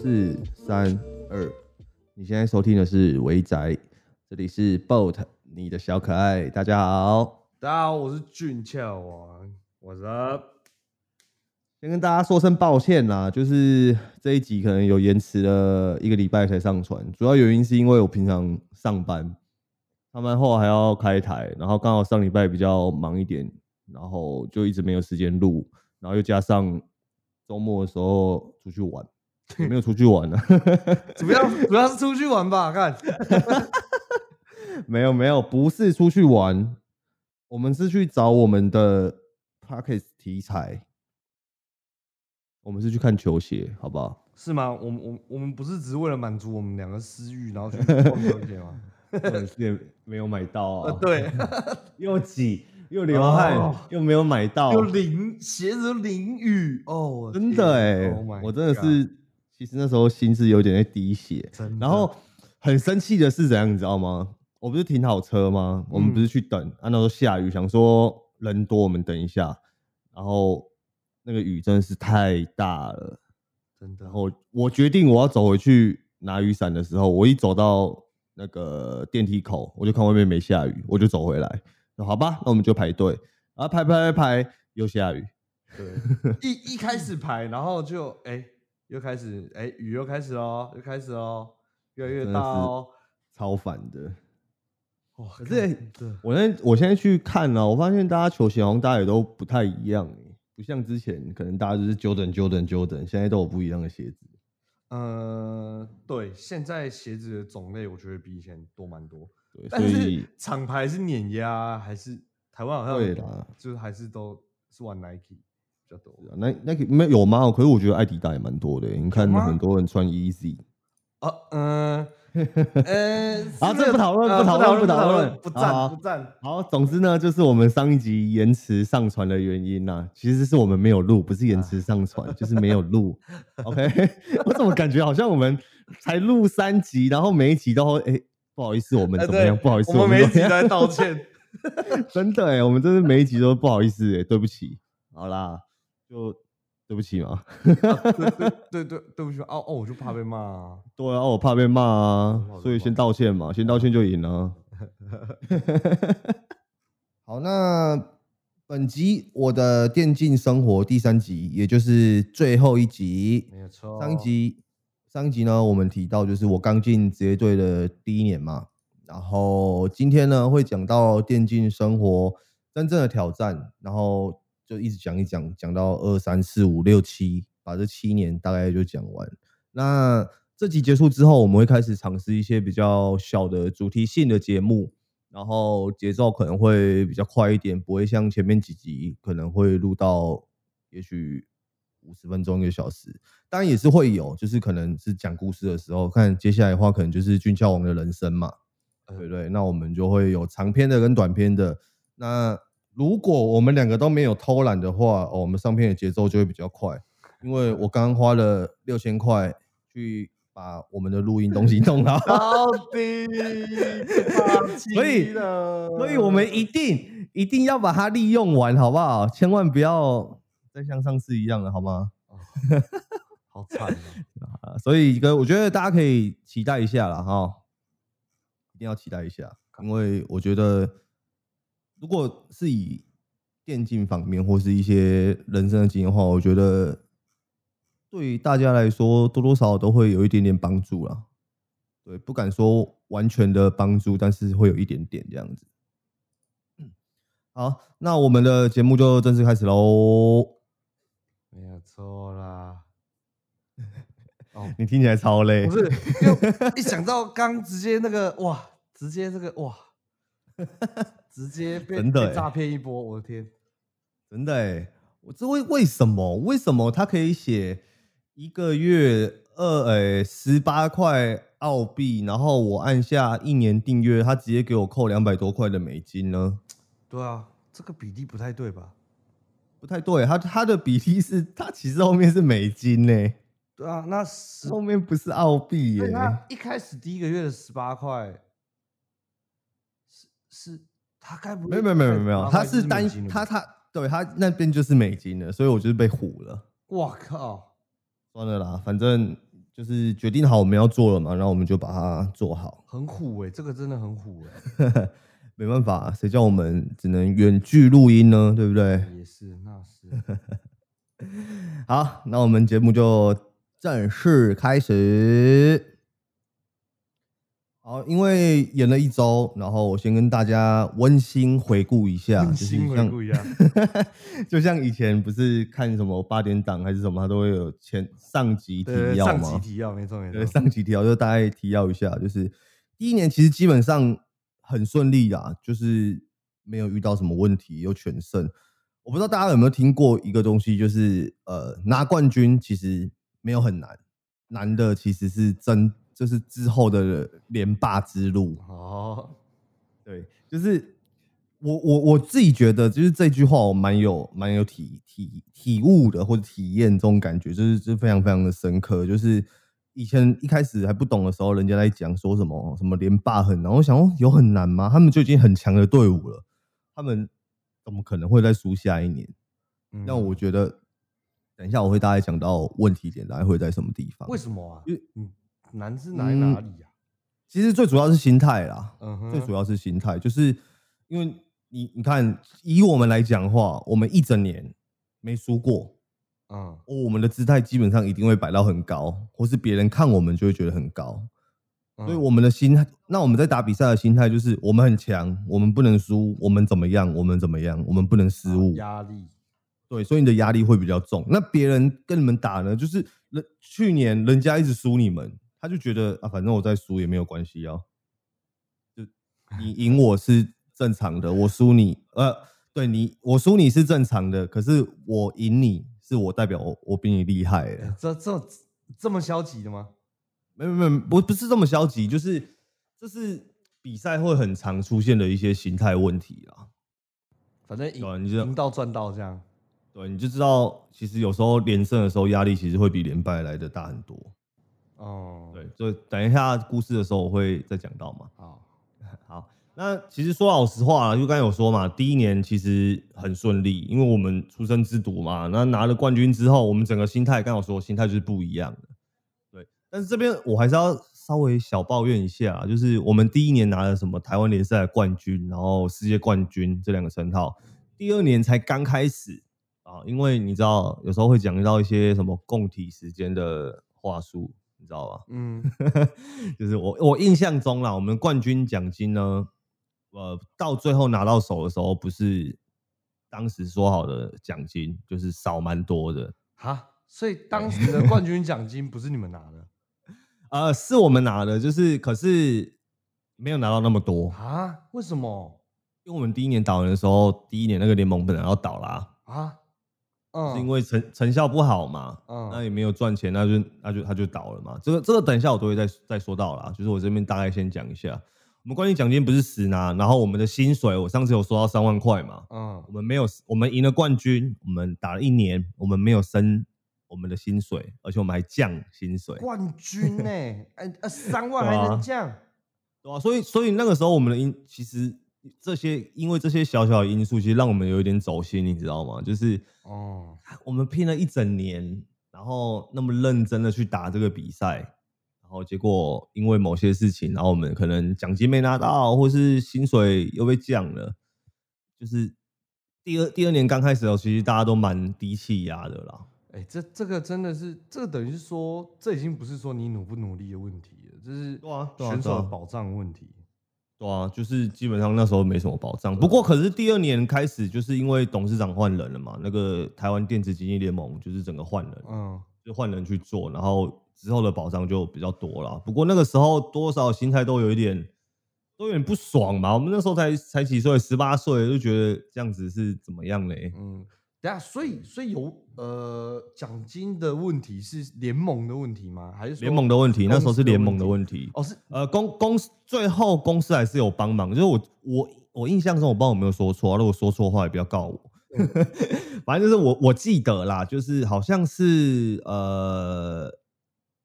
四三二，你现在收听的是维宅，这里是 Boat，你的小可爱，大家好。大家好，我是俊俏王，What's up？先跟大家说声抱歉啦，就是这一集可能有延迟了一个礼拜才上传，主要原因是因为我平常上班，上班后还要开台，然后刚好上礼拜比较忙一点，然后就一直没有时间录，然后又加上周末的时候出去玩，也没有出去玩呢，主要主要是出去玩吧，看，没有没有，不是出去玩，我们是去找我们的 p a c k e t 题材。我们是去看球鞋，好不好？是吗？我们我我们不是只是为了满足我们两个私欲，然后去 逛球鞋吗？也没有买到啊。对，又挤又流汗，又没有买到，又淋鞋子淋雨哦，真的哎，我真的是，其实那时候心是有点在滴血。然后很生气的是怎样，你知道吗？我不是停好车吗？我们不是去等，啊，那时候下雨，想说人多，我们等一下，然后。那个雨真的是太大了，真的。然后我决定我要走回去拿雨伞的时候，我一走到那个电梯口，我就看外面没下雨，我就走回来。说好吧，那我们就排队。然后排排排排，又下雨。对，一一开始排，然后就哎，又开始哎，雨又开始喽，又开始喽，越来越大哦，超烦的。哇，可是我那我现在去看了，我发现大家球鞋好像大家也都不太一样不像之前，可能大家就是 Jordan Jordan Jordan，现在都有不一样的鞋子。呃，对，现在鞋子的种类我觉得比以前多蛮多。对，所以厂牌是碾压还是台湾好像对啦，就是还是都是玩 Nike 比较多。Nike Nike 没有吗？可是我觉得艾迪达也蛮多的，你看很多人穿 Easy。啊，嗯。呃，好，这不讨论，不讨论，不讨论，不赞，不赞。好，总之呢，就是我们上一集延迟上传的原因呐，其实是我们没有录，不是延迟上传，就是没有录。OK，我怎么感觉好像我们才录三集，然后每一集都哎，不好意思，我们怎么样？不好意思，我们每一集都在道歉。真的哎，我们真的每一集都不好意思哎，对不起。好啦，就。对不起嘛，对对对不起哦哦，我就怕被骂啊，对啊，我怕被骂啊，所以先道歉嘛，先道歉就赢了。好，那本集我的电竞生活第三集，也就是最后一集，没错。上一集上一集呢，我们提到就是我刚进职业队的第一年嘛，然后今天呢会讲到电竞生活真正的挑战，然后。就一直讲一讲，讲到二三四五六七，把这七年大概就讲完。那这集结束之后，我们会开始尝试一些比较小的主题性的节目，然后节奏可能会比较快一点，不会像前面几集可能会录到也许五十分钟一个小时。当然也是会有，就是可能是讲故事的时候，看接下来的话，可能就是俊俏王的人生嘛，对不对？那我们就会有长篇的跟短篇的。那如果我们两个都没有偷懒的话，哦，我们上片的节奏就会比较快。因为我刚刚花了六千块去把我们的录音东西弄好，到底，所以，所以我们一定一定要把它利用完，好不好？千万不要再像上次一样了，好吗？好惨啊！所以，哥，我觉得大家可以期待一下了哈，一定要期待一下，因为我觉得。如果是以电竞方面或是一些人生的经验的话，我觉得对大家来说多多少少都会有一点点帮助啦。对，不敢说完全的帮助，但是会有一点点这样子。好，那我们的节目就正式开始喽。没有错啦。哦，你听起来超累。不是，一想到刚直接那个哇，直接这个哇。直接被诈骗一波，我的天！真的哎，我这为为什么？为什么他可以写一个月二诶十八块澳币，然后我按下一年订阅，他直接给我扣两百多块的美金呢？对啊，这个比例不太对吧？不太对，他他的比例是，他其实后面是美金呢。对啊，那后面不是澳币耶。那一开始第一个月的十八块是是。他该不没有没有没有没有，他是单他他对他那边就是美金的，所以我就是被唬了。我靠，算了啦，反正就是决定好我们要做了嘛，然后我们就把它做好。很虎哎，这个真的很虎哎，没办法，谁叫我们只能远距录音呢？对不对？也是，那是。好，那我们节目就正式开始。好，因为演了一周，然后我先跟大家温馨回顾一下，温馨回顾一下，就像以前不是看什么八点档还是什么，它都会有前上集提要吗？上集提要，没错没错。上集提要就大概提要一下，就是第一年其实基本上很顺利啊，就是没有遇到什么问题，又全胜。我不知道大家有没有听过一个东西，就是呃拿冠军其实没有很难，难的其实是争。就是之后的连霸之路哦，对，就是我我我自己觉得，就是这句话我蛮有蛮有体体体悟的，或者体验这种感觉，就是就非常非常的深刻。就是以前一开始还不懂的时候，人家在讲说什么什么连霸很难，我想哦，有很难吗？他们就已经很强的队伍了，他们怎么可能会再输下一年？那我觉得，等一下我会大概讲到问题点，大概会在什么地方？为什么啊？因为嗯。难是难在哪里呀？其实最主要是心态啦，嗯最主要是心态，就是因为你你看，以我们来讲话，我们一整年没输过，嗯，我们的姿态基本上一定会摆到很高，或是别人看我们就会觉得很高，所以我们的心态，那我们在打比赛的心态就是我们很强，我们不能输，我们怎么样，我们怎么样，我们不能失误，压力，对，所以你的压力会比较重。那别人跟你们打呢，就是人去年人家一直输你们。他就觉得啊，反正我再输也没有关系啊，就你赢我是正常的，我输你呃，对你我输你是正常的，可是我赢你是我代表我我比你厉害，这这这么消极的吗？没有没有不不是这么消极，就是这是比赛会很常出现的一些心态问题啦。反正赢你就赢到赚到这样，对，你就知道其实有时候连胜的时候压力其实会比连败来的大很多。哦，对，就等一下故事的时候我会再讲到嘛。好，好，那其实说老实话，就刚才有说嘛，第一年其实很顺利，因为我们出生之犊嘛。那拿了冠军之后，我们整个心态，刚好说心态就是不一样的。对，但是这边我还是要稍微小抱怨一下，就是我们第一年拿了什么台湾联赛冠军，然后世界冠军这两个称号，第二年才刚开始啊，因为你知道有时候会讲到一些什么共体时间的话术。你知道吧？嗯，就是我我印象中啦，我们冠军奖金呢，呃，到最后拿到手的时候，不是当时说好的奖金，就是少蛮多的哈。所以当时的冠军奖金不是你们拿的，呃，是我们拿的，就是可是没有拿到那么多啊？为什么？因为我们第一年倒人的时候，第一年那个联盟本来要倒啦啊。是因为成成效不好嘛，嗯，那也没有赚钱，那就那就他就倒了嘛。这个这个等一下我都会再再说到啦，就是我这边大概先讲一下，我们冠军奖金不是死拿，然后我们的薪水，我上次有说到三万块嘛，嗯，我们没有，我们赢了冠军，我们打了一年，我们没有升我们的薪水，而且我们还降薪水。冠军呢？哎呃，三万还能降？对啊，所以所以那个时候我们的因其实。这些因为这些小小的因素，其实让我们有一点走心，你知道吗？就是哦，我们拼了一整年，然后那么认真的去打这个比赛，然后结果因为某些事情，然后我们可能奖金没拿到，或是薪水又被降了，就是第二第二年刚开始的时候，其实大家都蛮低气压的啦。哎，这这个真的是，这个等于是说，这已经不是说你努不努力的问题了，这是选手的保障问题。对啊，就是基本上那时候没什么保障。不过，可是第二年开始，就是因为董事长换人了嘛，那个台湾电子经济联盟就是整个换人，嗯，就换人去做，然后之后的保障就比较多了。不过那个时候多少心态都有一点，都有点不爽嘛。我们那时候才才几岁，十八岁，就觉得这样子是怎么样嘞？嗯。等下，所以所以有呃奖金的问题是联盟的问题吗？还是联盟的问题？那时候是联盟的问题。哦，是呃公公司最后公司还是有帮忙。就是我我我印象中，我不知道有没有说错，如果说错话也不要告我。反正就是我我记得啦，就是好像是呃，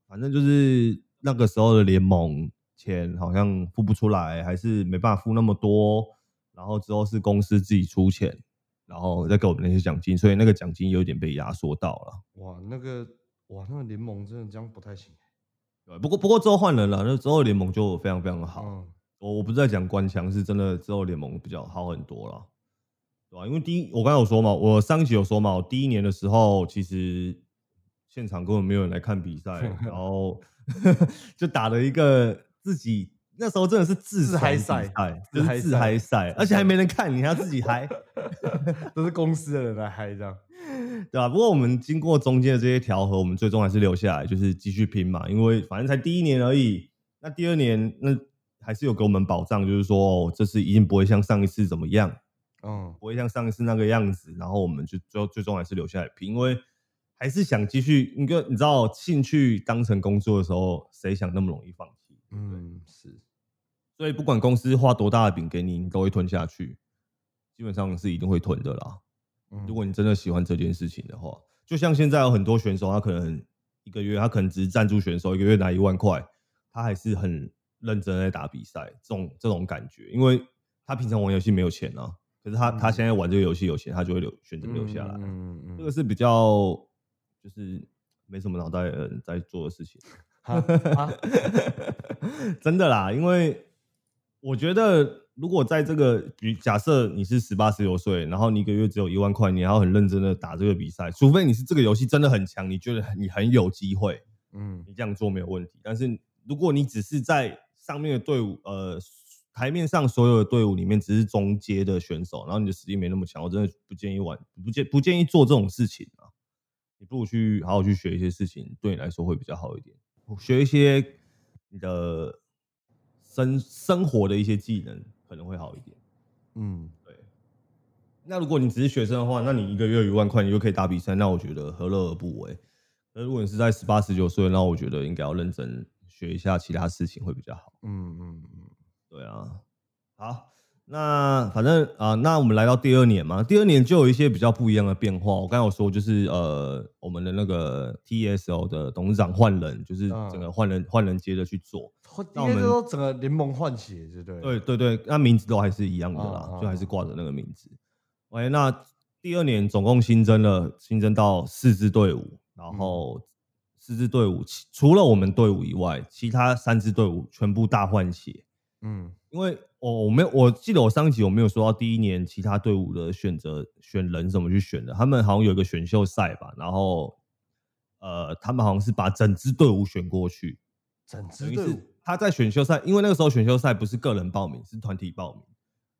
反正就是那个时候的联盟钱好像付不出来，还是没办法付那么多，然后之后是公司自己出钱。然后再给我们那些奖金，所以那个奖金有点被压缩到了。哇，那个哇，那个联盟真的这样不太行。对，不过不过之后换人了，那之后联盟就非常非常好。我我不是在讲官腔，是真的之后联盟比较好很多了，对吧？因为第一我刚才有说嘛，我上一集有说嘛，我第一年的时候其实现场根本没有人来看比赛，然后 就打了一个自己那时候真的是自嗨赛，就是自嗨赛，而且还没人看，你还要自己嗨，都是公司的人来嗨这样。对吧？不过我们经过中间的这些调和，我们最终还是留下来，就是继续拼嘛。因为反正才第一年而已，那第二年那还是有给我们保障，就是说哦，这次一定不会像上一次怎么样，嗯，不会像上一次那个样子。然后我们就最后最终还是留下来拼，因为还是想继续。你个你知道，兴趣当成工作的时候，谁想那么容易放弃？嗯，是。所以不管公司画多大的饼给你，你都会吞下去，基本上是一定会吞的啦。如果你真的喜欢这件事情的话，就像现在有很多选手，他可能一个月他可能只是赞助选手，一个月拿一万块，他还是很认真在打比赛，这种这种感觉，因为他平常玩游戏没有钱啊，可是他他现在玩这个游戏有钱，他就会留选择留下来。嗯嗯，这个是比较就是没什么脑袋人在做的事情。真的啦，因为我觉得。如果在这个，比假设你是十八十九岁，然后你一个月只有一万块，你要很认真的打这个比赛，除非你是这个游戏真的很强，你觉得你很有机会，嗯，你这样做没有问题。但是如果你只是在上面的队伍，呃，台面上所有的队伍里面只是中阶的选手，然后你的实力没那么强，我真的不建议玩，不建不建议做这种事情啊。你不如去好好去学一些事情，对你来说会比较好一点，学一些你的生生活的一些技能。可能会好一点，嗯，对。那如果你只是学生的话，那你一个月一万块，你就可以打比赛，那我觉得何乐而不为？那如果你是在十八十九岁，那我觉得应该要认真学一下其他事情会比较好。嗯嗯嗯，对啊，好。那反正啊，那我们来到第二年嘛，第二年就有一些比较不一样的变化。我刚才有说，就是呃，我们的那个 TSO 的董事长换人，就是整个换人换人接着去做。那我们说整个联盟换血，对不对？对对对，那名字都还是一样的啦，就还是挂着那个名字。OK，那第二年总共新增了新增到四支队伍，然后四支队伍除了我们队伍以外，其他三支队伍全部大换血。嗯，因为。我我没有，我记得我上一集我没有说到第一年其他队伍的选择选人怎么去选的，他们好像有一个选秀赛吧，然后呃，他们好像是把整支队伍选过去，整支队伍他在选秀赛，因为那个时候选秀赛不是个人报名，是团体报名，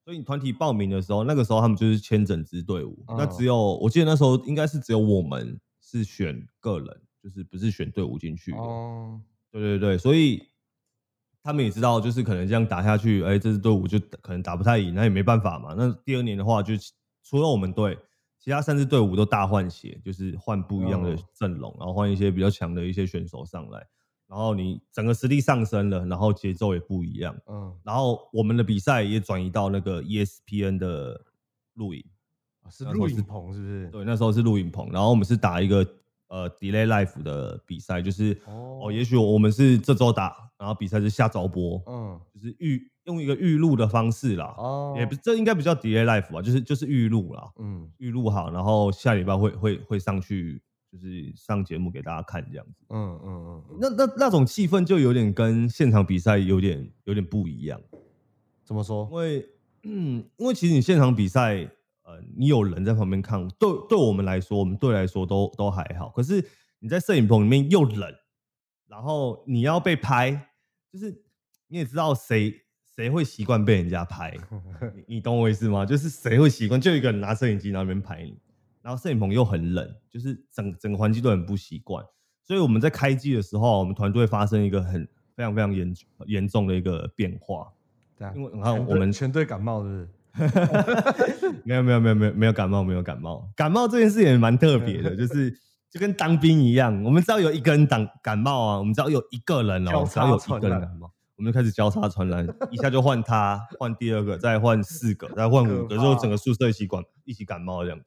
所以你团体报名的时候，那个时候他们就是签整支队伍，那只有我记得那时候应该是只有我们是选个人，就是不是选队伍进去的，哦，对对对，所以。他们也知道，就是可能这样打下去，哎，这支队伍就可能打不太赢，那也没办法嘛。那第二年的话，就除了我们队，其他三支队伍都大换血，就是换不一样的阵容，然后换一些比较强的一些选手上来，然后你整个实力上升了，然后节奏也不一样。嗯，然后我们的比赛也转移到那个 ESPN 的录影，是录影棚是不是？对，那时候是录影棚，然后我们是打一个。呃，delay life 的比赛就是哦，也许我们是这周打，然后比赛是下周播，嗯，就是预用一个预录的方式啦，哦，也不这应该不叫 delay life 吧，就是就是预录啦，嗯，预录好，然后下礼拜会会会上去，就是上节目给大家看这样子，嗯嗯嗯，那那那种气氛就有点跟现场比赛有点有点不一样，怎么说？因为嗯，因为其实你现场比赛。呃，你有人在旁边看，对对我们来说，我们队来说都都还好。可是你在摄影棚里面又冷，然后你要被拍，就是你也知道谁谁会习惯被人家拍，你你懂我意思吗？就是谁会习惯就一个人拿摄影机那边拍你，然后摄影棚又很冷，就是整整个环境都很不习惯。所以我们在开机的时候，我们团队发生一个很非常非常严严重的一个变化，对啊，因为你看我们全队感冒是不是？没有没有没有没有没有感冒没有感冒感冒这件事也蛮特别的，就是就跟当兵一样，我们只要有一个人感感冒啊，我们只要有一个人哦，只要有一个人感冒，我们就开始交叉传染，一下就换他，换第二个，再换四个，再换五个，之后整个宿舍一起管一起感冒这样子。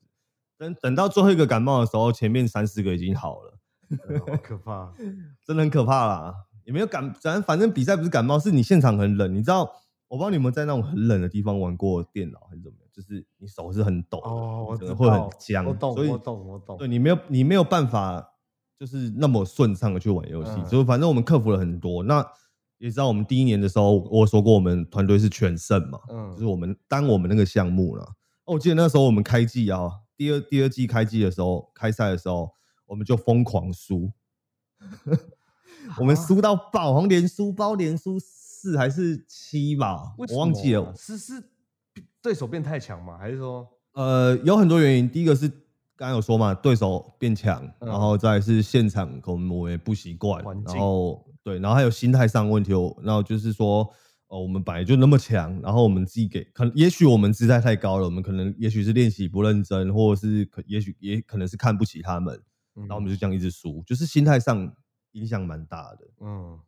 等等到最后一个感冒的时候，前面三四个已经好了，好可怕，真的很可怕啦。也没有感，咱反正比赛不是感冒，是你现场很冷，你知道。我不知道你们在那种很冷的地方玩过电脑还是怎么样，就是你手是很抖，哦，会很僵，我懂，我懂，我懂。对你没有，你没有办法就是那么顺畅的去玩游戏，所以反正我们克服了很多。那也知道我们第一年的时候，我说过我们团队是全胜嘛，嗯，就是我们当我们那个项目了。哦，我记得那时候我们开季啊，第二第二季开季的时候，开赛的时候，我们就疯狂输，我们输到爆，好像连输包连输四还是七吧，我忘记了。是是对手变太强吗？还是说？呃，有很多原因。第一个是刚刚有说嘛，对手变强，然后再是现场可能我也不习惯，然后对，然后还有心态上问题。然后就是说，哦，我们本来就那么强，然后我们自己给，可能也许我们姿态太高了，我们可能也许是练习不认真，或者是可也许也可能是看不起他们，然后我们就这样一直输，就是心态上影响蛮大的。嗯，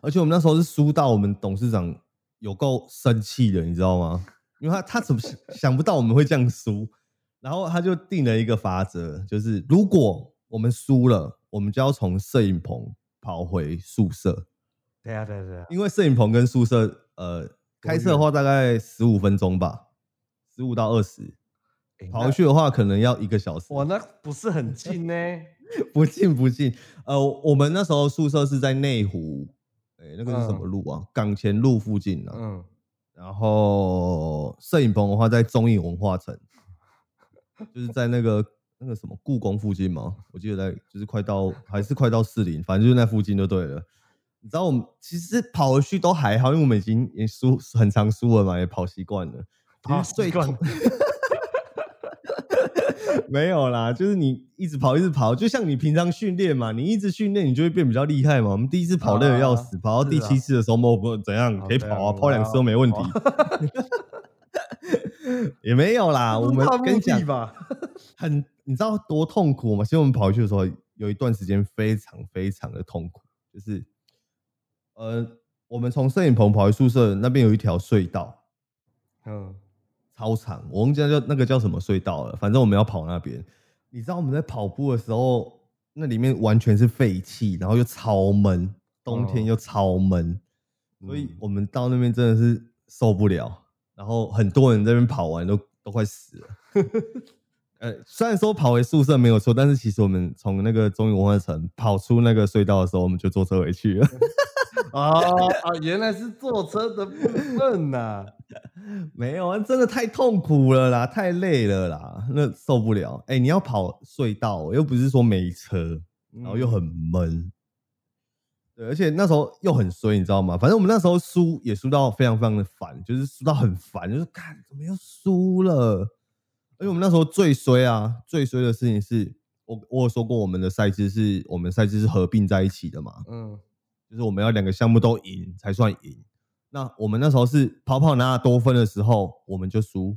而且我们那时候是输到我们董事长有够生气的，你知道吗？因为他他怎么想不到我们会这样输，然后他就定了一个法则，就是如果我们输了，我们就要从摄影棚跑回宿舍。对啊，对啊对啊。因为摄影棚跟宿舍，呃，开车的话大概十五分钟吧，十五到二十。跑回去的话可能要一个小时。哇，那不是很近呢？不近不近。呃，我们那时候宿舍是在内湖，哎，那个是什么路啊？港前路附近啊。嗯。然后摄影棚的话，在中影文化城，就是在那个那个什么故宫附近嘛。我记得在就是快到还是快到四零，反正就是那附近就对了。你知道我们其实跑回去都还好，因为我们已经也输很长输了嘛，也跑习惯了。跑习惯。没有啦，就是你一直跑，一直跑，就像你平常训练嘛，你一直训练，你就会变比较厉害嘛。我们第一次跑累的要死，跑到第七次的时候，我不怎样可以跑啊，跑两次都没问题。也没有啦，我们跟你讲吧，很 你知道多痛苦吗？其实我们跑去的时候，有一段时间非常非常的痛苦，就是呃，我们从摄影棚跑回宿舍那边有一条隧道，嗯。超长，我们家叫那个叫什么隧道了？反正我们要跑那边。你知道我们在跑步的时候，那里面完全是废气，然后又超闷，冬天又超闷，所以我们到那边真的是受不了。然后很多人在那边跑完都都快死了。呃，虽然说跑回宿舍没有错，但是其实我们从那个中影文化城跑出那个隧道的时候，我们就坐车回去了。啊啊！原来是坐车的部分呐，没有啊，真的太痛苦了啦，太累了啦，那受不了。哎，你要跑隧道，又不是说没车，然后又很闷，对，而且那时候又很衰，你知道吗？反正我们那时候输也输到非常非常的烦，就是输到很烦，就是看怎么又输了。而且我们那时候最衰啊，最衰的事情是我我有说过，我们的赛制是我们赛制是合并在一起的嘛，嗯。就是我们要两个项目都赢才算赢。那我们那时候是跑跑拿了多分的时候，我们就输；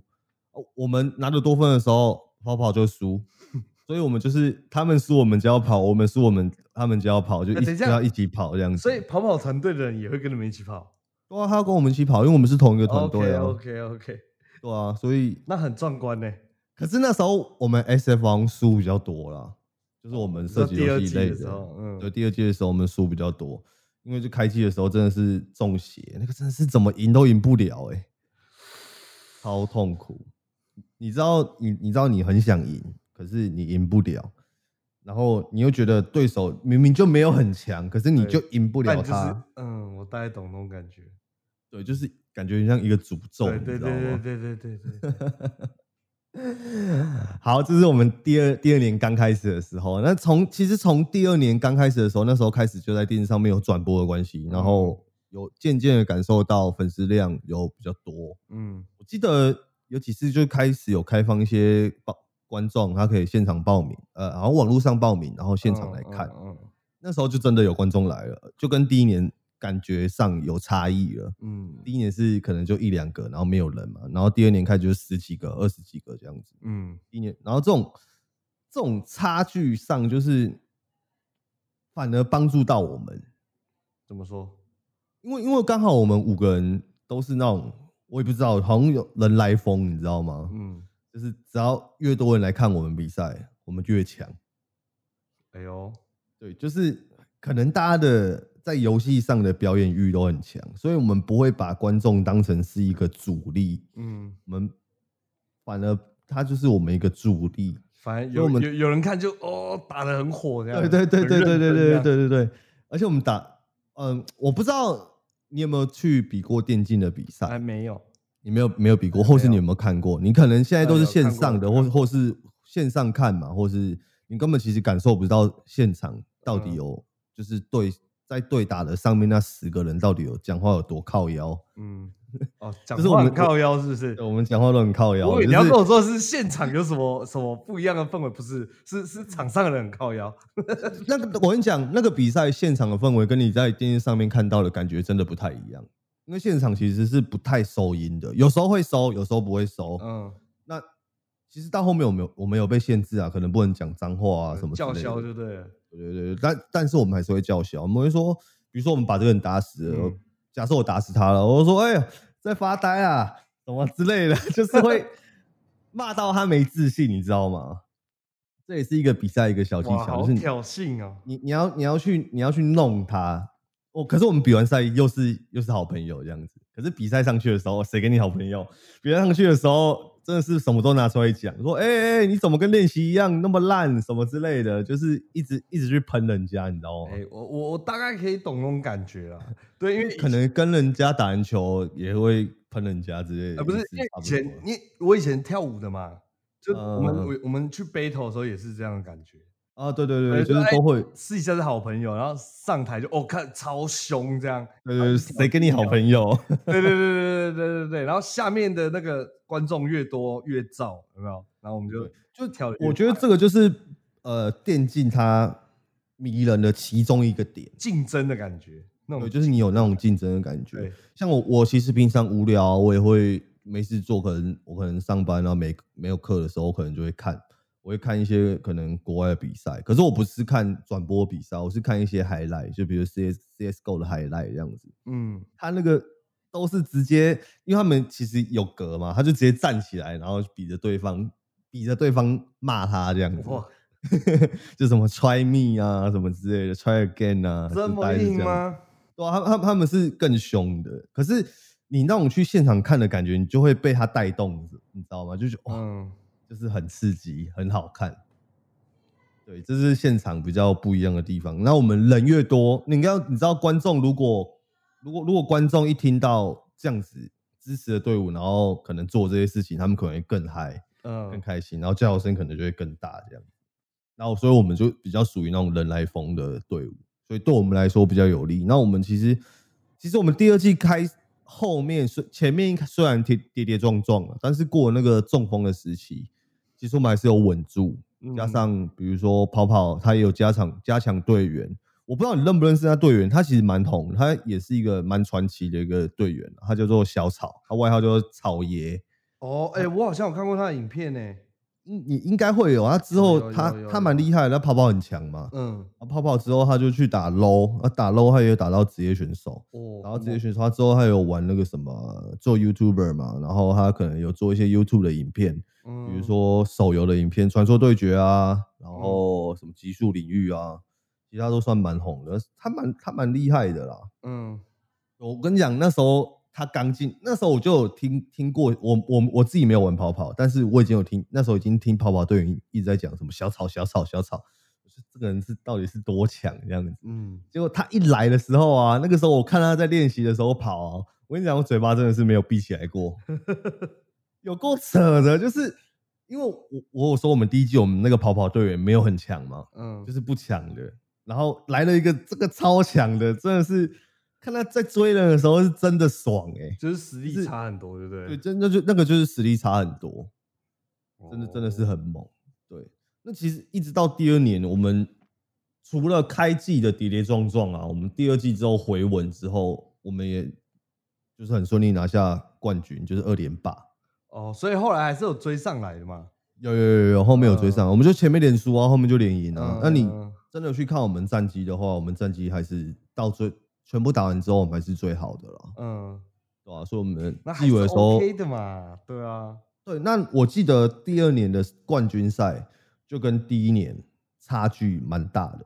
我们拿着多分的时候，跑跑就输。所以，我们就是他们输我们就要跑，我们输我们他们就要跑，就一就要一起跑这样子。所以，跑跑团队的人也会跟你们一起跑。对啊，他要跟我们一起跑，因为我们是同一个团队啊。OK OK。对啊，所以那很壮观呢。可是那时候我们 SF 王输比较多啦，就是我们设计游戏类的。嗯，对，第二季的时候我们输比较多。因为就开机的时候真的是中邪，那个真的是怎么赢都赢不了哎，超痛苦。你知道你你知道你很想赢，可是你赢不了，然后你又觉得对手明明就没有很强，可是你就赢不了他。嗯，我大概懂那种感觉。对，就是感觉像一个诅咒，对对对对对对对。好，这是我们第二第二年刚开始的时候。那从其实从第二年刚开始的时候，那时候开始就在电视上面有转播的关系，然后有渐渐的感受到粉丝量有比较多。嗯，我记得有几次就开始有开放一些报观众，他可以现场报名，呃，然后网络上报名，然后现场来看。嗯，那时候就真的有观众来了，就跟第一年。感觉上有差异了，嗯，第一年是可能就一两个，然后没有人嘛，然后第二年开始就十几个、二十几个这样子，嗯，一年，然后这种这种差距上，就是反而帮助到我们，怎么说？因为因为刚好我们五个人都是那种，我也不知道，好像有人来疯，你知道吗？嗯，就是只要越多人来看我们比赛，我们就越强。哎呦，对，就是可能大家的。在游戏上的表演欲都很强，所以我们不会把观众当成是一个主力，嗯，我们反而他就是我们一个助力，反正有有有人看就哦打的很火这样。对对对对对对对对对对。而且我们打，嗯，我不知道你有没有去比过电竞的比赛？还没有。你没有没有比过，或是你有没有看过？你可能现在都是线上的，或或是线上看嘛，或是你根本其实感受不到现场到底有就是对。在对打的上面那十个人到底有讲话有多靠腰？嗯，哦，讲话很靠腰是不是？我们讲话都很靠腰。你要跟我说是现场有什么什么不一样的氛围？不是，是是场上的人很靠腰。那个我跟你讲，那个比赛现场的氛围跟你在电视上面看到的感觉真的不太一样。因为现场其实是不太收音的，有时候会收，有时候不会收。嗯，那其实到后面我们有我们有被限制啊，可能不能讲脏话啊什么叫嚣，就对。对对对，但但是我们还是会叫嚣，我们会说，比如说我们把这个人打死了，假设我打死他了，我说哎，在发呆啊，什么之类的，就是会 骂到他没自信，你知道吗？这也是一个比赛一个小技巧，就是挑衅啊，你你要你要去你要去弄他，哦，可是我们比完赛又是又是好朋友这样子，可是比赛上去的时候，谁跟你好朋友？比赛上去的时候。真的是什么都拿出来讲，说哎哎，你怎么跟练习一样那么烂，什么之类的，就是一直一直去喷人家，你知道吗？哎，我我我大概可以懂那种感觉啊。对，因为可能跟人家打篮球也会喷人家之类的。不是，因为以前你我以前跳舞的嘛，就我们我我们去 battle 的时候也是这样的感觉。啊，对对对，就是都会私底下是好朋友，然后上台就哦看超凶这样。对对，谁跟你好朋友？对对对对对对对对。然后下面的那个观众越多越燥，有没有？然后我们就就挑。我觉得这个就是呃电竞它迷人的其中一个点，竞争的感觉。那种就是你有那种竞争的感觉。像我我其实平常无聊，我也会没事做，可能我可能上班然后没没有课的时候，可能就会看。我会看一些可能国外的比赛，可是我不是看转播比赛，我是看一些 highlight，就比如 C S C S GO 的 highlight 这样子。嗯，他那个都是直接，因为他们其实有格嘛，他就直接站起来，然后比着对方，比着对方骂他这样子。哇，就什么 try me 啊，什么之类的，try again 啊，这么硬吗？对啊，他他他们是更凶的。可是你那种去现场看的感觉，你就会被他带动，你知道吗？就是哇。就是很刺激，很好看。对，这是现场比较不一样的地方。那我们人越多，你要你知道，观众如果如果如果观众一听到这样子支持的队伍，然后可能做这些事情，他们可能会更嗨，嗯，更开心，然后叫声可能就会更大这样。然后，所以我们就比较属于那种人来疯的队伍，所以对我们来说比较有利。那我们其实其实我们第二季开后面虽前面虽然跌跌跌撞撞了，但是过了那个中风的时期。其实我们还是有稳住，加上比如说跑跑，他也有加强加强队员。我不知道你认不认识他队员，他其实蛮红，他也是一个蛮传奇的一个队员，他叫做小草，他外号叫做草爷。哦，哎，我好像有看过他的影片呢。应你应该会有啊。之后他他蛮厉害的，他跑跑很强嘛。嗯。跑跑之后他就去打 low，啊打 low 他也有打到职业选手。哦。然后职业选手他之后他有玩那个什么做 YouTuber 嘛，然后他可能有做一些 YouTube 的影片。比如说手游的影片《传说对决》啊，然后什么极速领域啊，其他都算蛮红的。他蛮他蛮厉害的啦。嗯，我跟你讲，那时候他刚进，那时候我就有听听过。我我我自己没有玩跑跑，但是我已经有听，那时候已经听跑跑队员一直在讲什么小草小草小草，这个人是到底是多强这样子。嗯，结果他一来的时候啊，那个时候我看他在练习的时候跑，啊，我跟你讲，我嘴巴真的是没有闭起来过。有够扯的，就是因为我我有说我们第一季我们那个跑跑队员没有很强嘛，嗯，就是不强的，然后来了一个这个超强的，真的是看他在追人的时候是真的爽哎，就是实力差很多，对不对？对，真的就那个就是实力差很多，真的真的是很猛。对，那其实一直到第二年，我们除了开季的跌跌撞撞啊，我们第二季之后回稳之后，我们也就是很顺利拿下冠军，就是二连霸。哦，所以后来还是有追上来的嘛？有有有有，后面有追上，我们就前面连输啊，后面就连赢啊。那你真的去看我们战绩的话，我们战绩还是到最全部打完之后，我们还是最好的了。嗯，对啊，所以我们季尾的时候 OK 的嘛，对啊，对。那我记得第二年的冠军赛就跟第一年差距蛮大的。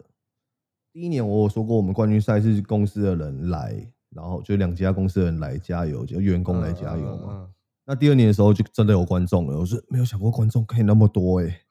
第一年我有说过，我们冠军赛是公司的人来，然后就两家公司的人来加油，就员工来加油嘛。那第二年的时候就真的有观众了，我是没有想过观众可以那么多哎，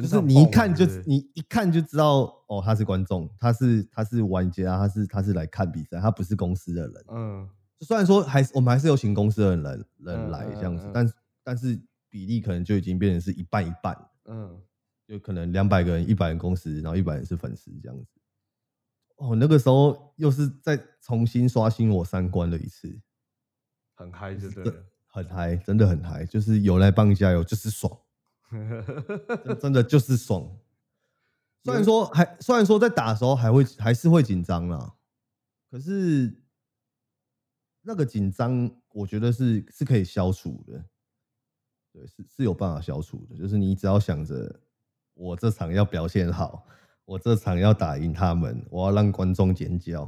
就是你一看就你一看就知道哦，他是观众，他是他是玩家，他是他是来看比赛，他不是公司的人。嗯，虽然说还是我们还是有请公司的人人来这样子，但是但是比例可能就已经变成是一半一半。嗯，就可能两百个人，一百人公司，然后一百人是粉丝这样子。哦，那个时候又是再重新刷新我三观了一次，很嗨，真的，很嗨，真的很嗨，就是有来帮你加油，就是爽，真的就是爽。虽然说还虽然说在打的时候还会还是会紧张啦，可是那个紧张我觉得是是可以消除的，对，是是有办法消除的，就是你只要想着我这场要表现好。我这场要打赢他们，我要让观众尖叫，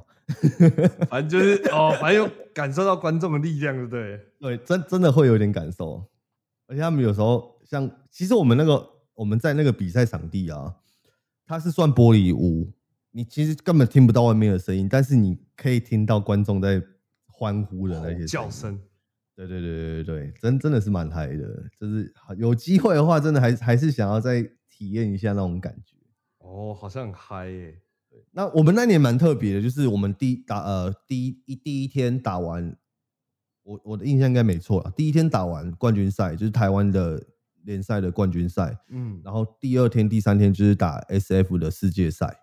反正就是哦，反正有感受到观众的力量，对不对？对，真真的会有点感受。而且他们有时候像，其实我们那个我们在那个比赛场地啊，它是算玻璃屋，你其实根本听不到外面的声音，但是你可以听到观众在欢呼的那些叫声。对对对对对对，真真的是蛮嗨的。就是有机会的话，真的还还是想要再体验一下那种感觉。哦，好像很嗨耶！那我们那年蛮特别的，就是我们第打呃第一一第一天打完，我我的印象应该没错啊。第一天打完冠军赛，就是台湾的联赛的冠军赛，嗯，然后第二天、第三天就是打 SF 的世界赛，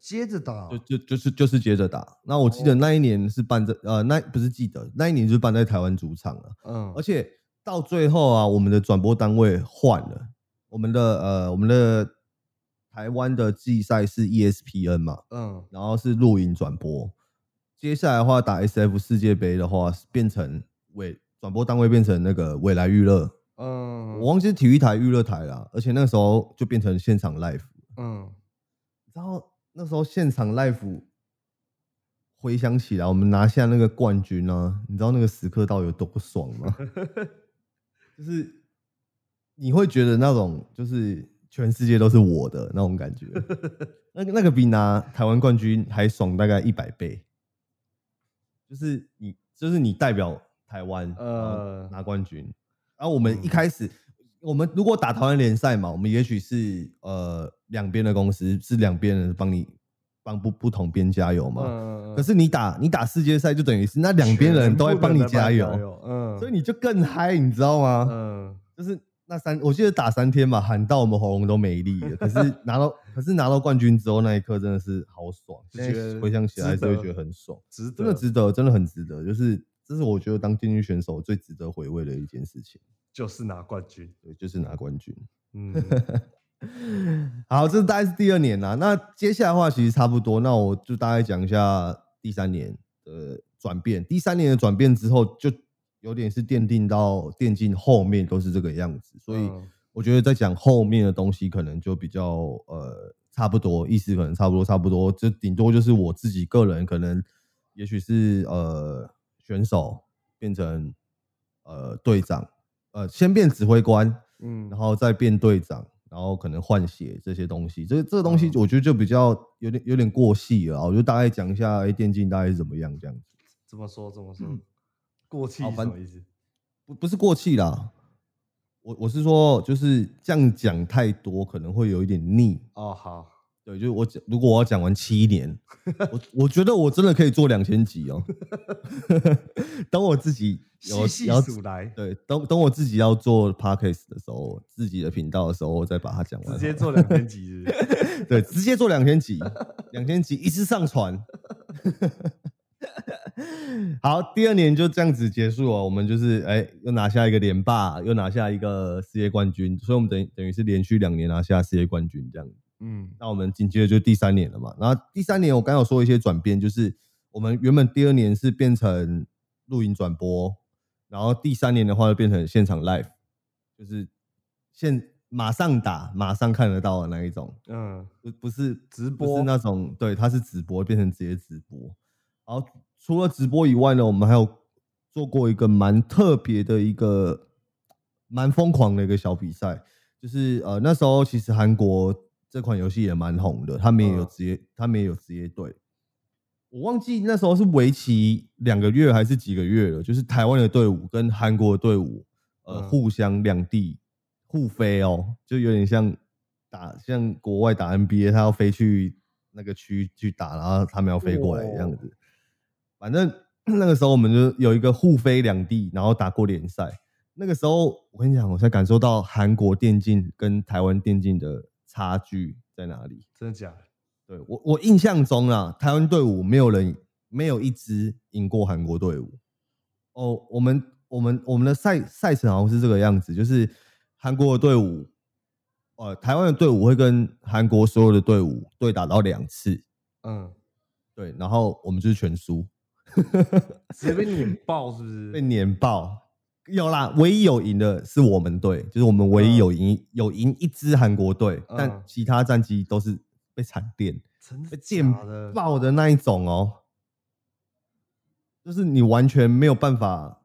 接着打，就就就是就是接着打。那我记得那一年是办在呃那不是记得那一年就是办在台湾主场了，嗯，而且到最后啊，我们的转播单位换了，我们的呃我们的。台湾的季赛是 ESPN 嘛，嗯，然后是录影转播。接下来的话，打 SF 世界杯的话，变成未转播单位变成那个未来娱乐，嗯，我忘记是体育台、娱乐台了。而且那时候就变成现场 live，嗯，然后那时候现场 live 回想起来，我们拿下那个冠军呢，你知道那个时刻到底有多爽吗？就是你会觉得那种就是。全世界都是我的那种感觉，那个那个比拿台湾冠军还爽大概一百倍。就是你，就是你代表台湾呃拿冠军，然后我们一开始，我们如果打台湾联赛嘛，我们也许是呃两边的公司是两边人帮你帮不不同边加油嘛。可是你打你打世界赛就等于是那两边人都会帮你加油，嗯，所以你就更嗨，你知道吗？嗯，就是。那三，我记得打三天嘛，喊到我们喉咙都没力了。可是 拿到，可是拿到冠军之后，那一刻真的是好爽。现在回想起来，就会觉得很爽，值得真的值得，真的很值得。就是这是我觉得当电竞选手最值得回味的一件事情，就是拿冠军。对，就是拿冠军。嗯，好，这大概是第二年啦。那接下来的话，其实差不多。那我就大概讲一下第三年的转变。第三年的转变之后，就。有点是奠定到电竞后面都是这个样子，所以我觉得在讲后面的东西可能就比较呃差不多，意思可能差不多差不多，就顶多就是我自己个人可能也许是呃选手变成呃队长，呃先变指挥官，嗯，然后再变队长，然后可能换血这些东西，这这个东西我觉得就比较有点有点过细了，我就大概讲一下哎电竞大概是怎么样这样子，怎么说怎么说。过气什么意思？不不是过气啦，我我是说，就是这样讲太多，可能会有一点腻哦。好，对，就是我讲，如果我要讲完七年，我我觉得我真的可以做两千集哦。等我自己细细数来，对，等等我自己要做 podcast 的时候，自己的频道的时候，我再把它讲完。直接做两千集，对，直接做两千集，两千集一次上传。好，第二年就这样子结束了。我们就是哎，又拿下一个连霸，又拿下一个世界冠军，所以我们等等于是连续两年拿下世界冠军这样。嗯，那我们紧接着就第三年了嘛。然后第三年我刚有说一些转变，就是我们原本第二年是变成录影转播，然后第三年的话就变成现场 live，就是现马上打，马上看得到的那一种。嗯，不不是直播，是那种对，它是直播变成直接直播，然后。除了直播以外呢，我们还有做过一个蛮特别的一个、蛮疯狂的一个小比赛，就是呃那时候其实韩国这款游戏也蛮红的，他们也有职业，他们也有职业队。我忘记那时候是为期两个月还是几个月了，就是台湾的队伍跟韩国的队伍呃互相两地互飞哦，就有点像打像国外打 NBA，他要飞去那个区去打，然后他们要飞过来这样子。反正 那个时候我们就有一个互飞两地，然后打过联赛。那个时候我跟你讲，我才感受到韩国电竞跟台湾电竞的差距在哪里。真的假的？对我我印象中啊，台湾队伍没有人没有一支赢过韩国队伍。哦，我们我们我们的赛赛程好像是这个样子，就是韩国的队伍，呃，台湾的队伍会跟韩国所有的队伍对打到两次，嗯，对，然后我们就是全输，直接被碾爆，是不是？被碾爆，有啦，唯一有赢的是我们队，就是我们唯一有赢有赢一支韩国队，但其他战绩都是被惨电，被电爆的那一种哦。就是你完全没有办法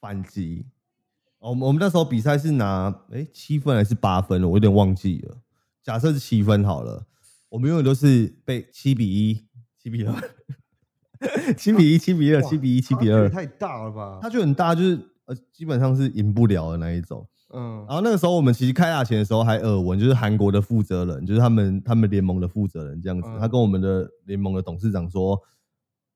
反击。我们我们那时候比赛是拿哎七分还是八分了，我有点忘记了。假设是七分好了，我们永远都是被七比一、七比二、七比一、七比二、七比一、七比二，太大了吧？它就很大，就是呃基本上是赢不了的那一种。嗯，然后那个时候我们其实开打前的时候还耳闻，就是韩国的负责人，就是他们他们联盟的负责人这样子，他跟我们的联盟的董事长说：“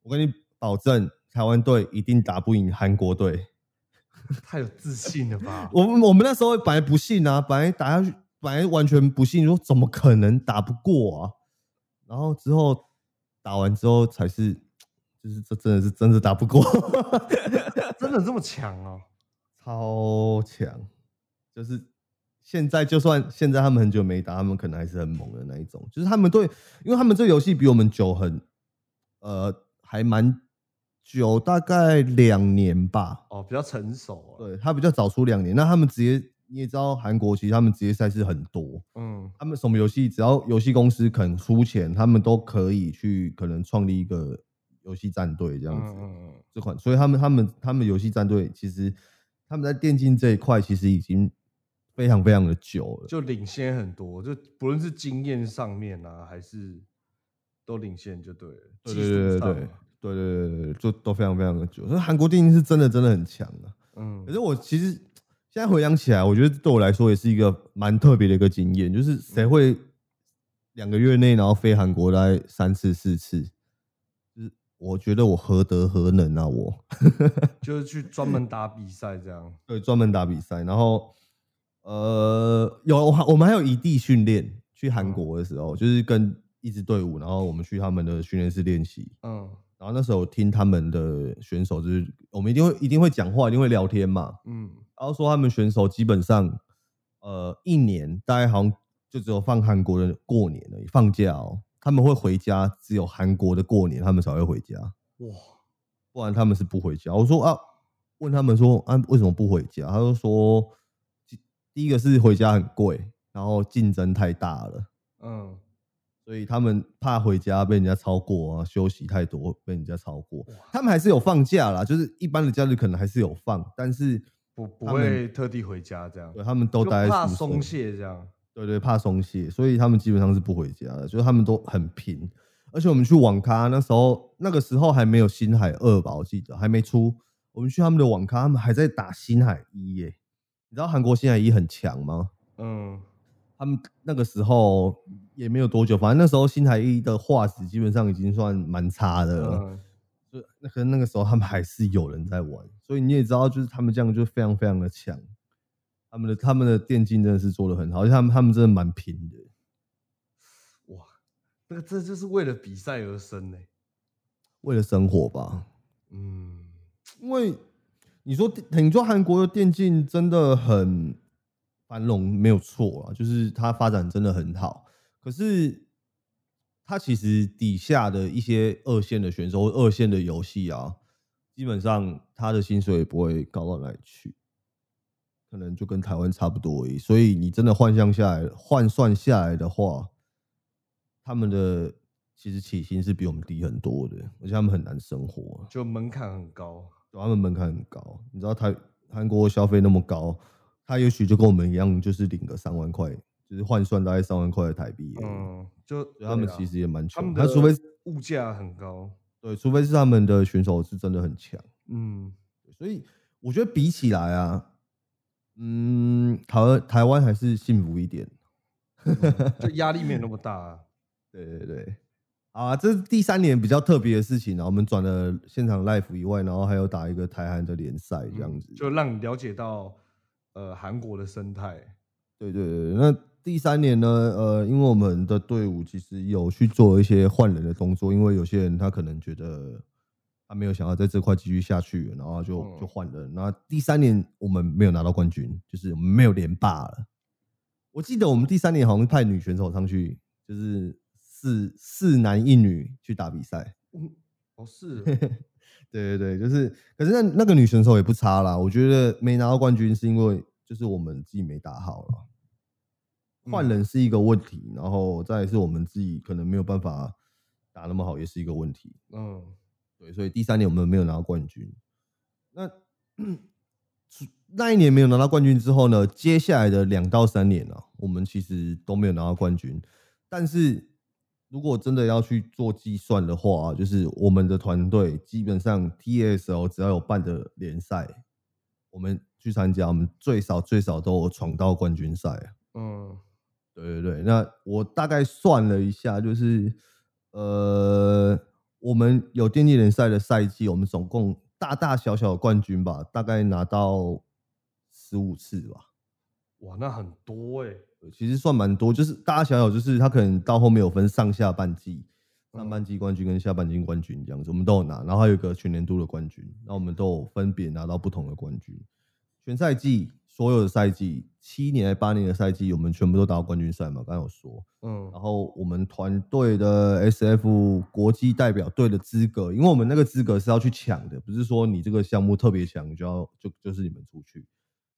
我跟你保证。”台湾队一定打不赢韩国队，太有自信了吧？我们我们那时候本来不信啊，本来打下去，本来完全不信，说怎么可能打不过啊？然后之后打完之后才是，就是这真的是真的打不过，真的这么强哦？超强！就是现在就算现在他们很久没打，他们可能还是很猛的那一种。就是他们对，因为他们这游戏比我们久很，呃，还蛮。久大概两年吧，哦，比较成熟，对他比较早出两年。那他们直接你也知道，韩国其实他们职业赛事很多，嗯，他们什么游戏只要游戏公司肯出钱，他们都可以去可能创立一个游戏战队这样子。嗯嗯这款，所以他们他们他们游戏战队其实他们在电竞这一块其实已经非常非常的久了，就领先很多，就不论是经验上面啊，还是都领先就对了，对对对对。对对对对，就都非常非常的久。所以韩国电竞是真的真的很强啊。嗯，可是我其实现在回想起来，我觉得对我来说也是一个蛮特别的一个经验。就是谁会两个月内然后飞韩国大概三次四次？就是我觉得我何德何能啊？我 就是去专门打比赛这样。对，专门打比赛。然后呃，有我们还有异地训练，去韩国的时候就是跟一支队伍，然后我们去他们的训练室练习。嗯。然后那时候听他们的选手，就是我们一定会一定会讲话，一定会聊天嘛。嗯，然后说他们选手基本上，呃，一年大概好像就只有放韩国的过年而已，放假哦，他们会回家，只有韩国的过年他们才会回家。哇，不然他们是不回家。我说啊，问他们说啊，为什么不回家？他就说，第一个是回家很贵，然后竞争太大了。嗯。所以他们怕回家被人家超过啊，休息太多被人家超过。他们还是有放假啦，就是一般的假日可能还是有放，但是不不会特地回家这样。对他们都待怕松懈这样。对对，怕松懈，所以他们基本上是不回家的，就是他们都很拼。而且我们去网咖那时候，那个时候还没有星海二吧，我记得还没出。我们去他们的网咖，他们还在打星海一耶。你知道韩国星海一很强吗？嗯。他们那个时候也没有多久，反正那时候星海一的画质基本上已经算蛮差的了。就那可能那个时候他们还是有人在玩，所以你也知道，就是他们这样就非常非常的强。他们的他们的电竞真的是做的很好，而且他们他们真的蛮拼的。哇，那个这就是为了比赛而生呢，为了生活吧。嗯，因为你说你说韩国的电竞真的很。繁荣没有错啊，就是它发展真的很好。可是它其实底下的一些二线的选手、二线的游戏啊，基本上他的薪水也不会高到哪里去，可能就跟台湾差不多而已。所以你真的换算下来，换算下来的话，他们的其实起薪是比我们低很多的，而且他们很难生活，就门槛很高。他们门槛很高，你知道台韩国消费那么高。他也许就跟我们一样，就是领个三万块，就是换算大概三万块的台币。嗯，就他们其实也蛮穷，他除非物价很高，对，除非是他们的选手是真的很强。嗯，所以我觉得比起来啊，嗯，台湾台湾还是幸福一点。就压力没有那么大。对对对，啊，这是第三年比较特别的事情然后我们转了现场 live 以外，然后还有打一个台韩的联赛，这样子，就让你了解到呃韩国的生态。对对对，那第三年呢，呃，因为我们的队伍其实有去做一些换人的动作，因为有些人他可能觉得他没有想要在这块继续下去，然后就就换人。那第三年我们没有拿到冠军，就是我们没有连霸了。我记得我们第三年好像派女选手上去，就是四四男一女去打比赛。嗯，哦是，对对对，就是，可是那那个女选手也不差啦。我觉得没拿到冠军是因为就是我们自己没打好了。换人是一个问题，然后再是我们自己可能没有办法打那么好，也是一个问题。嗯，对，所以第三年我们没有拿到冠军。那那一年没有拿到冠军之后呢？接下来的两到三年啊，我们其实都没有拿到冠军。但是如果真的要去做计算的话，就是我们的团队基本上 TSL 只要有办的联赛，我们去参加，我们最少最少都有闯到冠军赛。嗯。对对对，那我大概算了一下，就是呃，我们有电竞联赛的赛季，我们总共大大小小的冠军吧，大概拿到十五次吧。哇，那很多哎，其实算蛮多，就是大家想想，就是他可能到后面有分上下半季，上半季冠军跟下半季冠军这样子，我们都有拿，然后还有一个全年度的冠军，那我们都有分别拿到不同的冠军，全赛季。所有的赛季，七年、八年的赛季，我们全部都打到冠军赛嘛？刚刚有说，嗯，然后我们团队的 SF 国际代表队的资格，因为我们那个资格是要去抢的，不是说你这个项目特别强就要就就是你们出去，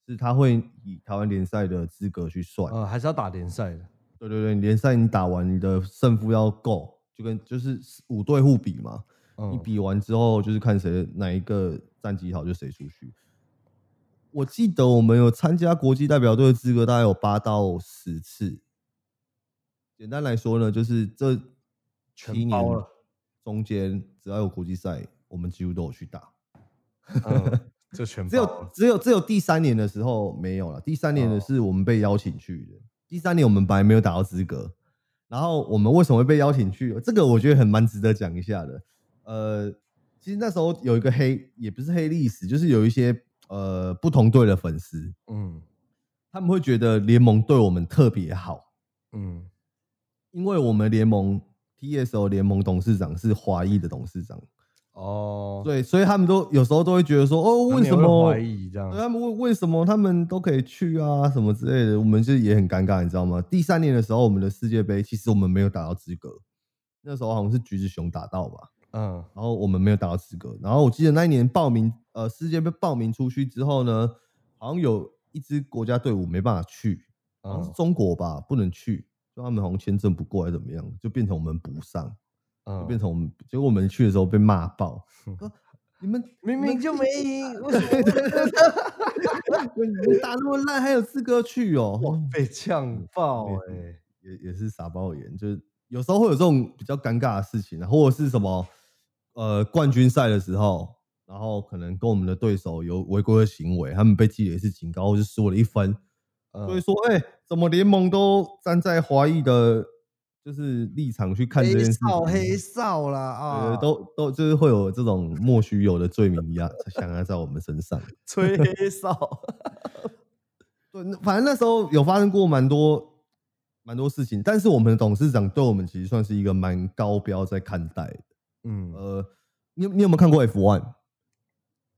是他会以台湾联赛的资格去算，呃，还是要打联赛的？对对对，联赛你打完，你的胜负要够，就跟就是五队互比嘛，你比完之后就是看谁哪一个战绩好就谁出去。我记得我们有参加国际代表队的资格，大概有八到十次。简单来说呢，就是这七年中间，只要有国际赛，我们几乎都有去打。这全只有只有只有第三年的时候没有了。第三年的是我们被邀请去的。第三年我们本来没有打到资格，然后我们为什么会被邀请去？这个我觉得很蛮值得讲一下的。呃，其实那时候有一个黑，也不是黑历史，就是有一些。呃，不同队的粉丝，嗯，他们会觉得联盟对我们特别好，嗯，因为我们联盟 TSO 联盟董事长是华裔的董事长，哦，对，所以他们都有时候都会觉得说，哦，为什么怀疑这样？他们为为什么他们都可以去啊，什么之类的，我们就也很尴尬，你知道吗？第三年的时候，我们的世界杯其实我们没有打到资格，那时候好像是橘子熊打到吧。嗯，然后我们没有达到资格。然后我记得那一年报名，呃，世界杯报名出去之后呢，好像有一支国家队伍没办法去，好像是中国吧，不能去，就他们好像签证不过，还是怎么样，就变成我们补上，就变成我们。结果我们去的时候被骂爆，你们明明就没赢，为什么你 打那么烂还有资格去哦？被呛爆哎，也也是傻爆眼，就是有时候会有这种比较尴尬的事情，或者是什么。呃，冠军赛的时候，然后可能跟我们的对手有违规的行为，他们被记了一次警告，或是输了一分，所以说，哎，怎么联盟都站在华裔的，就是立场去看这件事？黑哨黑哨啦啊，都都就是会有这种莫须有的罪名一样，想要在我们身上 吹黑哨。对，反正那时候有发生过蛮多蛮多事情，但是我们的董事长对我们其实算是一个蛮高标在看待的。嗯，呃，你你有没有看过 F one？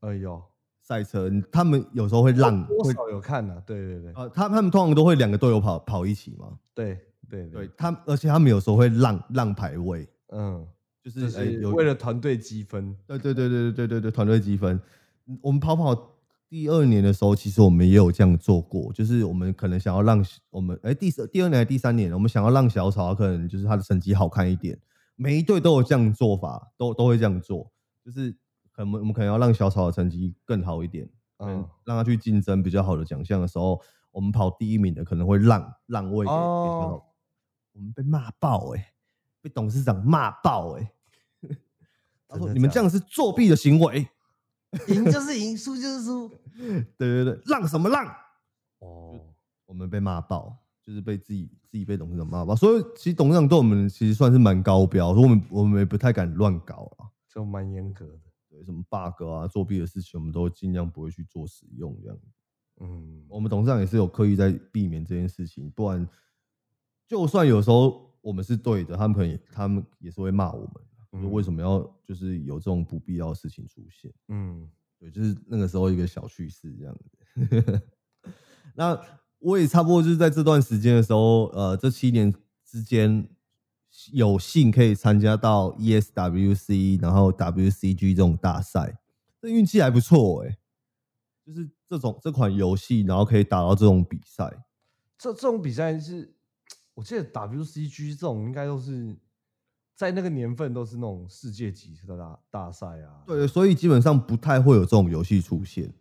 哎呦，赛车，他们有时候会让，会，少有看呐，对对对，啊，他他们通常都会两个队友跑跑一起嘛，对对对，他，而且他们有时候会让让排位。嗯，就是，哎，为了团队积分，对对对对对对对，团队积分，我们跑跑第二年的时候，其实我们也有这样做过，就是我们可能想要让，我们，哎，第第二年还第三年，我们想要让小草可能就是他的成绩好看一点。每一队都有这样做法，都都会这样做，就是可能我们可能要让小草的成绩更好一点，嗯，让他去竞争比较好的奖项的时候，我们跑第一名的可能会让让位给给小草。我们被骂爆哎，被董事长骂爆 哎，他说你们这样是作弊的行为，赢就是赢，输就是输，对对对，让什么让？哦，我们被骂爆，就是被自己自己被董事长骂吧。所以其实董事长对我们其实算是蛮高标，所以我们我们也不太敢乱搞啊，就蛮严格的。对，什么 bug 啊、作弊的事情，我们都尽量不会去做使用这样。嗯，我们董事长也是有刻意在避免这件事情，不然就算有时候我们是对的，他们可能他们也是会骂我们，说为什么要就是有这种不必要的事情出现。嗯，对，就是那个时候一个小趣事这样子。那我也差不多就是在这段时间的时候，呃，这七年之间有幸可以参加到 ESWC，然后 WCG 这种大赛，这运气还不错哎。就是这种这款游戏，然后可以打到这种比赛，这这种比赛是，我记得 WCG 这种应该都是在那个年份都是那种世界级的大大赛啊。对，所以基本上不太会有这种游戏出现。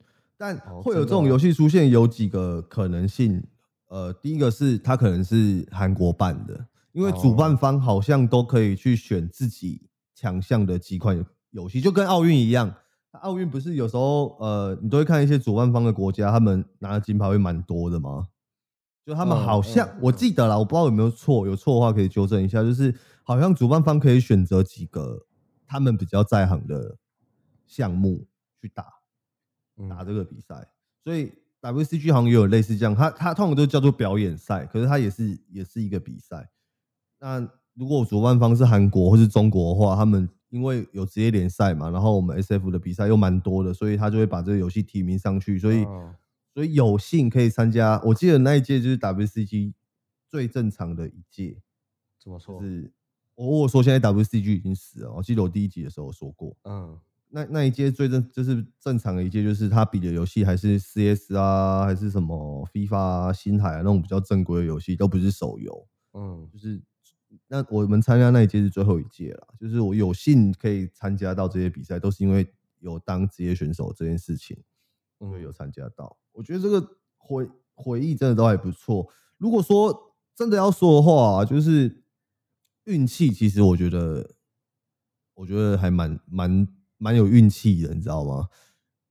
但会有这种游戏出现，有几个可能性。呃，第一个是它可能是韩国办的，因为主办方好像都可以去选自己强项的几款游戏，就跟奥运一样。奥运不是有时候呃，你都会看一些主办方的国家，他们拿的金牌会蛮多的吗？就他们好像我记得了，我不知道有没有错，有错的话可以纠正一下。就是好像主办方可以选择几个他们比较在行的项目去打。打这个比赛，所以 WCG 好像也有类似这样，它它通常都叫做表演赛，可是它也是也是一个比赛。那如果主办方是韩国或是中国的话，他们因为有职业联赛嘛，然后我们 SF 的比赛又蛮多的，所以他就会把这个游戏提名上去，所以所以有幸可以参加。我记得那一届就是 WCG 最正常的一届，怎么说？是我我说现在 WCG 已经死了，我记得我第一集的时候说过，嗯。那那一届最正就是正常的一届，就是他比的游戏还是 CS 啊，还是什么 FIFA 星海啊那种比较正规的游戏，都不是手游。嗯，就是那我们参加那一届是最后一届了，就是我有幸可以参加到这些比赛，都是因为有当职业选手这件事情，因为有参加到。我觉得这个回回忆真的都还不错。如果说真的要说的话，就是运气，其实我觉得，我觉得还蛮蛮。蛮有运气的，你知道吗？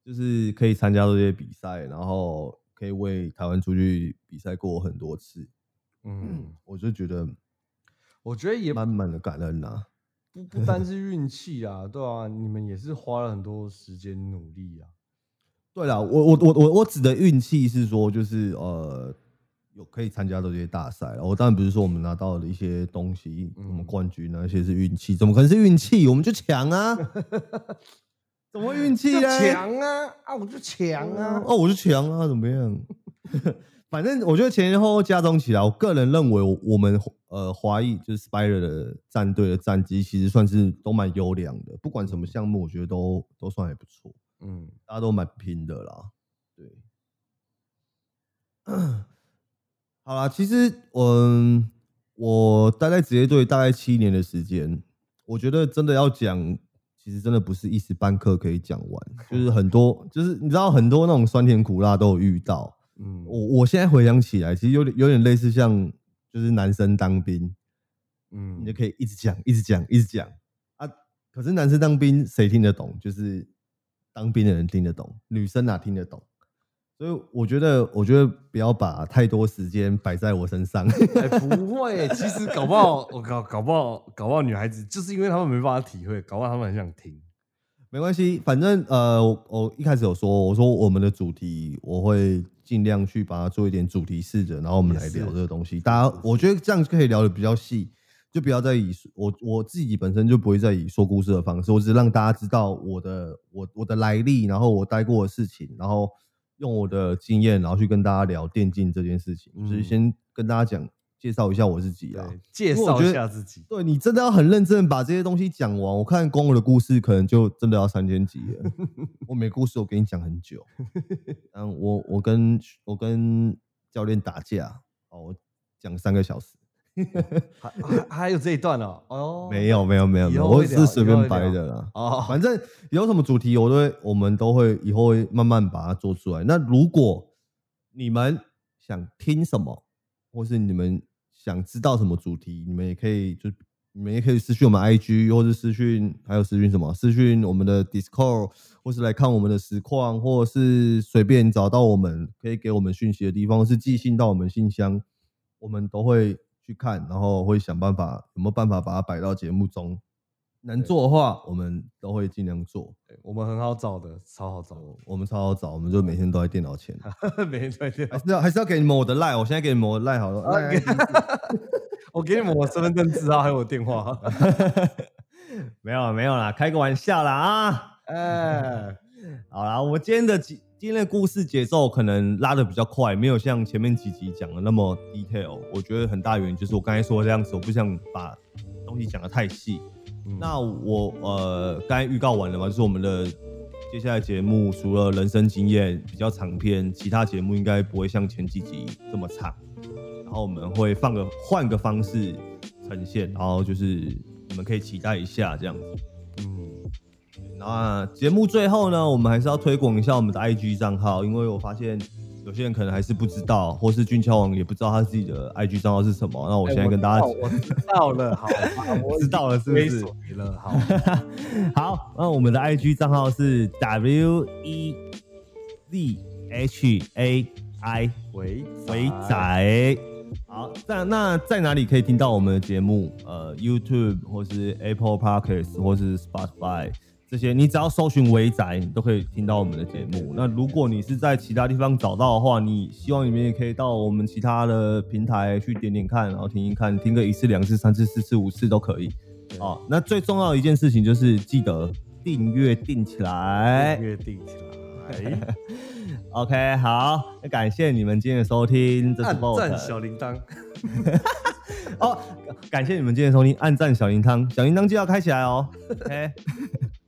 就是可以参加这些比赛，然后可以为台湾出去比赛过很多次。嗯，我就觉得，我觉得也满满的感恩呐。不不单是运气啊，对啊，你们也是花了很多时间努力啊。对了，我我我我我指的运气是说，就是呃。有可以参加这些大赛，我当然不是说我们拿到了一些东西，什么冠军那些是运气，怎么可能是运气？我们就强啊！怎么运气呢？强啊！啊，我就强啊！哦，我就强啊！怎么样？反正我觉得前前后后加总起来，我个人认为我们呃华裔就是 Spider 的战队的战绩其实算是都蛮优良的，不管什么项目，我觉得都都算还不错。嗯，大家都蛮拼的啦，对。好啦，其实，嗯，我待在职业队大概七年的时间，我觉得真的要讲，其实真的不是一时半刻可以讲完，就是很多，就是你知道很多那种酸甜苦辣都有遇到。嗯，我我现在回想起来，其实有点有点类似像，就是男生当兵，嗯，你就可以一直讲，一直讲，一直讲啊。可是男生当兵谁听得懂？就是当兵的人听得懂，女生哪听得懂？所以我觉得，我觉得不要把太多时间摆在我身上。不会，其实搞不好，我搞搞不好，搞不好女孩子就是因为他们没办法体会，搞不好他们很想听。没关系，反正呃，我一开始有说，我说我们的主题我会尽量去把它做一点主题式的，然后我们来聊这个东西。大家，我觉得这样可以聊的比较细，就不要再以我我自己本身就不会再以说故事的方式，我只是让大家知道我的我我的来历，然后我待过的事情，然后。用我的经验，然后去跟大家聊电竞这件事情，就是先跟大家讲介绍一下我自己啊，介绍一下自己。对你真的要很认真把这些东西讲完，我看光我的故事可能就真的要三千集了。我每故事我给你讲很久，嗯，我我跟我跟教练打架，哦，我讲三个小时。还还还有这一段哦，哦，没有没有没有没有，我是随便掰的啦。哦，反正有什么主题，我都会，我们都会以后会慢慢把它做出来。那如果你们想听什么，或是你们想知道什么主题，你们也可以，就你们也可以私讯我们 IG，或是私讯还有私讯什么，私讯我们的 Discord，或是来看我们的实况，或者是随便找到我们可以给我们讯息的地方，是寄信到我们信箱。我们都会去看，然后会想办法有没有办法把它摆到节目中。能做的话，我们都会尽量做。我们很好找的，超好找，我们超好找，我们就每天都在电脑前。每天在电脑还是要还是要给你们我的赖，我现在给你们我的赖好了。我给你们我身份证字号还有我电话。没有没有啦，开个玩笑啦啊！哎，好啦，我们今天的节今天的故事节奏可能拉的比较快，没有像前面几集讲的那么 detail。我觉得很大原因就是我刚才说的这样子，我不想把东西讲的太细。嗯那我呃刚才预告完了嘛，就是我们的接下来节目除了人生经验比较长篇，其他节目应该不会像前几集这么长。然后我们会放个换个方式呈现，然后就是你们可以期待一下这样子。嗯，那节目最后呢，我们还是要推广一下我们的 IG 账号，因为我发现有些人可能还是不知道，或是俊俏王也不知道他自己的 IG 账号是什么。那我现在跟大家知道了，好，我 知道了是不是了，好，好，那我们的 IG 账号是 W E Z H A I 喂肥仔。好，在那在哪里可以听到我们的节目？呃，YouTube 或是 Apple Podcasts 或是 Spotify 这些，你只要搜寻“伟仔”，你都可以听到我们的节目。那如果你是在其他地方找到的话，你希望你们也可以到我们其他的平台去点点看，然后听一看，听个一次、两次、三次、四次、五次都可以。对哦，那最重要的一件事情就是记得订阅订起来。订阅定起来，OK，好，那感谢你们今天的收听，这是按 Vote 赞小铃铛，哦，感谢你们今天的收听，按赞小铃铛，小铃铛记得要开起来哦。OK，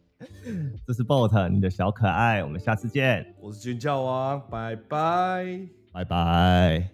这是 Bot 你的小可爱，我们下次见，我是军教王，拜拜。拜拜。